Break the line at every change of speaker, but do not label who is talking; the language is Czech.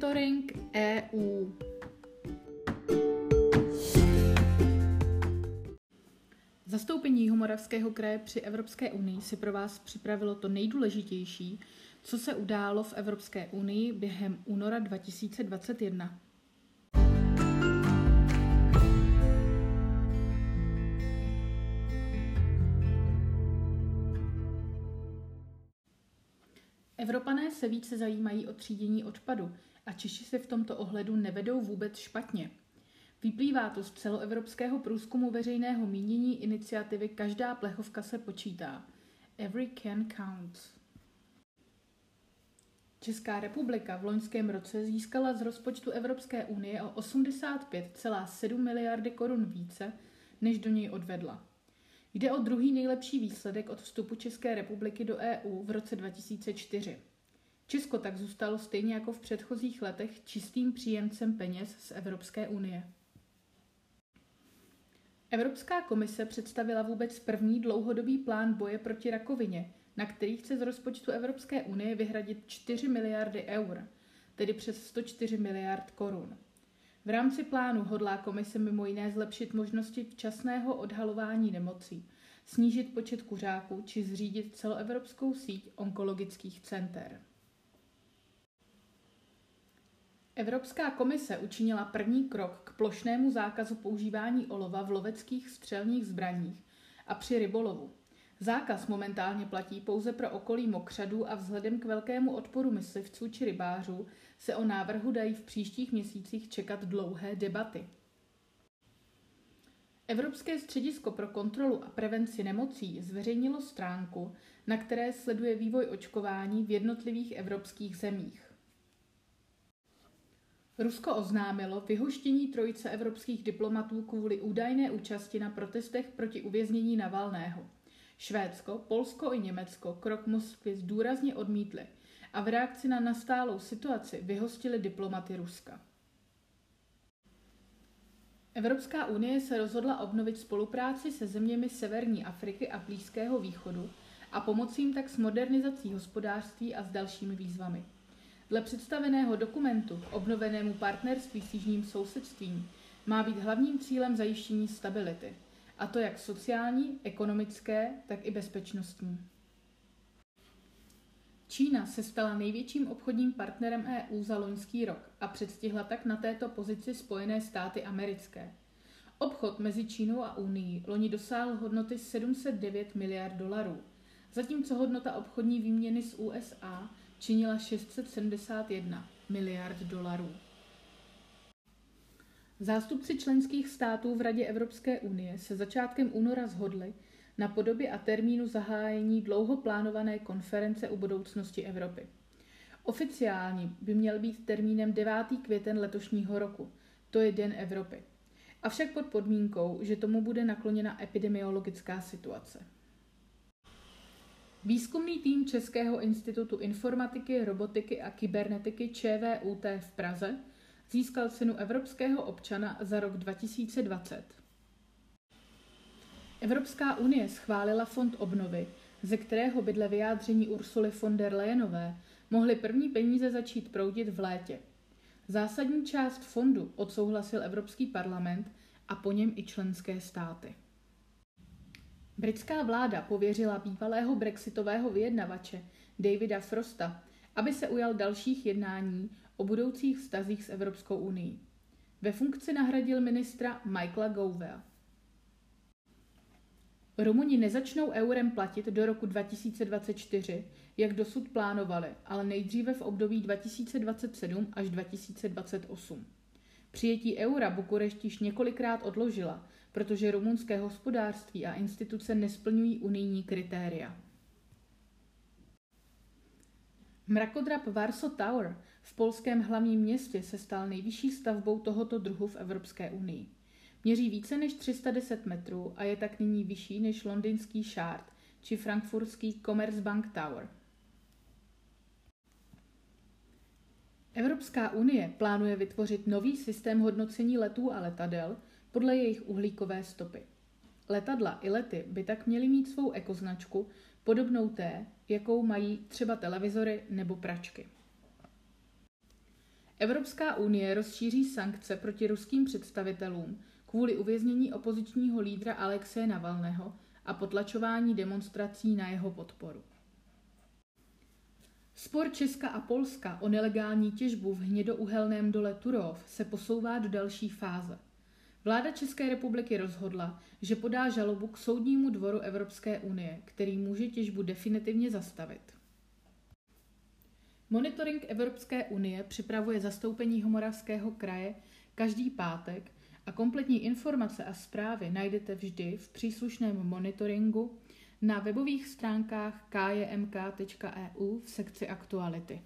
Monitoring EU. Zastoupení Jihomoravského kraje při Evropské unii si pro vás připravilo to nejdůležitější, co se událo v Evropské unii během února 2021. Evropané se více zajímají o třídění odpadu a Češi se v tomto ohledu nevedou vůbec špatně. Vyplývá to z celoevropského průzkumu veřejného mínění iniciativy Každá plechovka se počítá. Every can counts. Česká republika v loňském roce získala z rozpočtu Evropské unie o 85,7 miliardy korun více, než do něj odvedla. Jde o druhý nejlepší výsledek od vstupu České republiky do EU v roce 2004. Česko tak zůstalo stejně jako v předchozích letech čistým příjemcem peněz z Evropské unie. Evropská komise představila vůbec první dlouhodobý plán boje proti rakovině, na který chce z rozpočtu Evropské unie vyhradit 4 miliardy eur, tedy přes 104 miliard korun. V rámci plánu hodlá komise mimo jiné zlepšit možnosti včasného odhalování nemocí, snížit počet kuřáků či zřídit celoevropskou síť onkologických center. Evropská komise učinila první krok k plošnému zákazu používání olova v loveckých střelních zbraních a při rybolovu. Zákaz momentálně platí pouze pro okolí mokřadů a vzhledem k velkému odporu myslivců či rybářů se o návrhu dají v příštích měsících čekat dlouhé debaty. Evropské středisko pro kontrolu a prevenci nemocí zveřejnilo stránku, na které sleduje vývoj očkování v jednotlivých evropských zemích. Rusko oznámilo vyhoštění trojice evropských diplomatů kvůli údajné účasti na protestech proti uvěznění Navalného. Švédsko, Polsko i Německo krok Moskvy zdůrazně odmítly a v reakci na nastálou situaci vyhostili diplomaty Ruska. Evropská unie se rozhodla obnovit spolupráci se zeměmi Severní Afriky a Blízkého východu a pomoci jim tak s modernizací hospodářství a s dalšími výzvami. Dle představeného dokumentu k obnovenému partnerství s jižním sousedstvím má být hlavním cílem zajištění stability, a to jak sociální, ekonomické, tak i bezpečnostní. Čína se stala největším obchodním partnerem EU za loňský rok a předstihla tak na této pozici Spojené státy americké. Obchod mezi Čínou a Unii loni dosáhl hodnoty 709 miliard dolarů, zatímco hodnota obchodní výměny s USA činila 671 miliard dolarů. Zástupci členských států v Radě Evropské unie se začátkem února zhodli na podobě a termínu zahájení dlouho plánované konference o budoucnosti Evropy. Oficiální by měl být termínem 9. květen letošního roku, to je Den Evropy. Avšak pod podmínkou, že tomu bude nakloněna epidemiologická situace. Výzkumný tým Českého institutu informatiky, robotiky a kybernetiky ČVUT v Praze získal cenu Evropského občana za rok 2020. Evropská unie schválila fond obnovy, ze kterého bydle vyjádření Ursuly von der Leyenové mohly první peníze začít proudit v létě. Zásadní část fondu odsouhlasil Evropský parlament a po něm i členské státy. Britská vláda pověřila bývalého brexitového vyjednavače Davida Frosta, aby se ujal dalších jednání o budoucích vztazích s Evropskou unii. Ve funkci nahradil ministra Michaela Govea. Rumuni nezačnou eurem platit do roku 2024, jak dosud plánovali, ale nejdříve v období 2027 až 2028. Přijetí eura Bukurešť již několikrát odložila, protože rumunské hospodářství a instituce nesplňují unijní kritéria. Mrakodrap Varso Tower v polském hlavním městě se stal nejvyšší stavbou tohoto druhu v Evropské unii. Měří více než 310 metrů a je tak nyní vyšší než londýnský Shard či frankfurtský Commerzbank Tower. Evropská unie plánuje vytvořit nový systém hodnocení letů a letadel podle jejich uhlíkové stopy. Letadla i lety by tak měly mít svou ekoznačku, podobnou té, jakou mají třeba televizory nebo pračky. Evropská unie rozšíří sankce proti ruským představitelům kvůli uvěznění opozičního lídra Alexeje Navalného a potlačování demonstrací na jeho podporu. Spor Česka a Polska o nelegální těžbu v hnědouhelném dole Turov se posouvá do další fáze. Vláda České republiky rozhodla, že podá žalobu k Soudnímu dvoru Evropské unie, který může těžbu definitivně zastavit. Monitoring Evropské unie připravuje zastoupení Homoravského kraje každý pátek a kompletní informace a zprávy najdete vždy v příslušném monitoringu na webových stránkách kjmk.eu v sekci aktuality.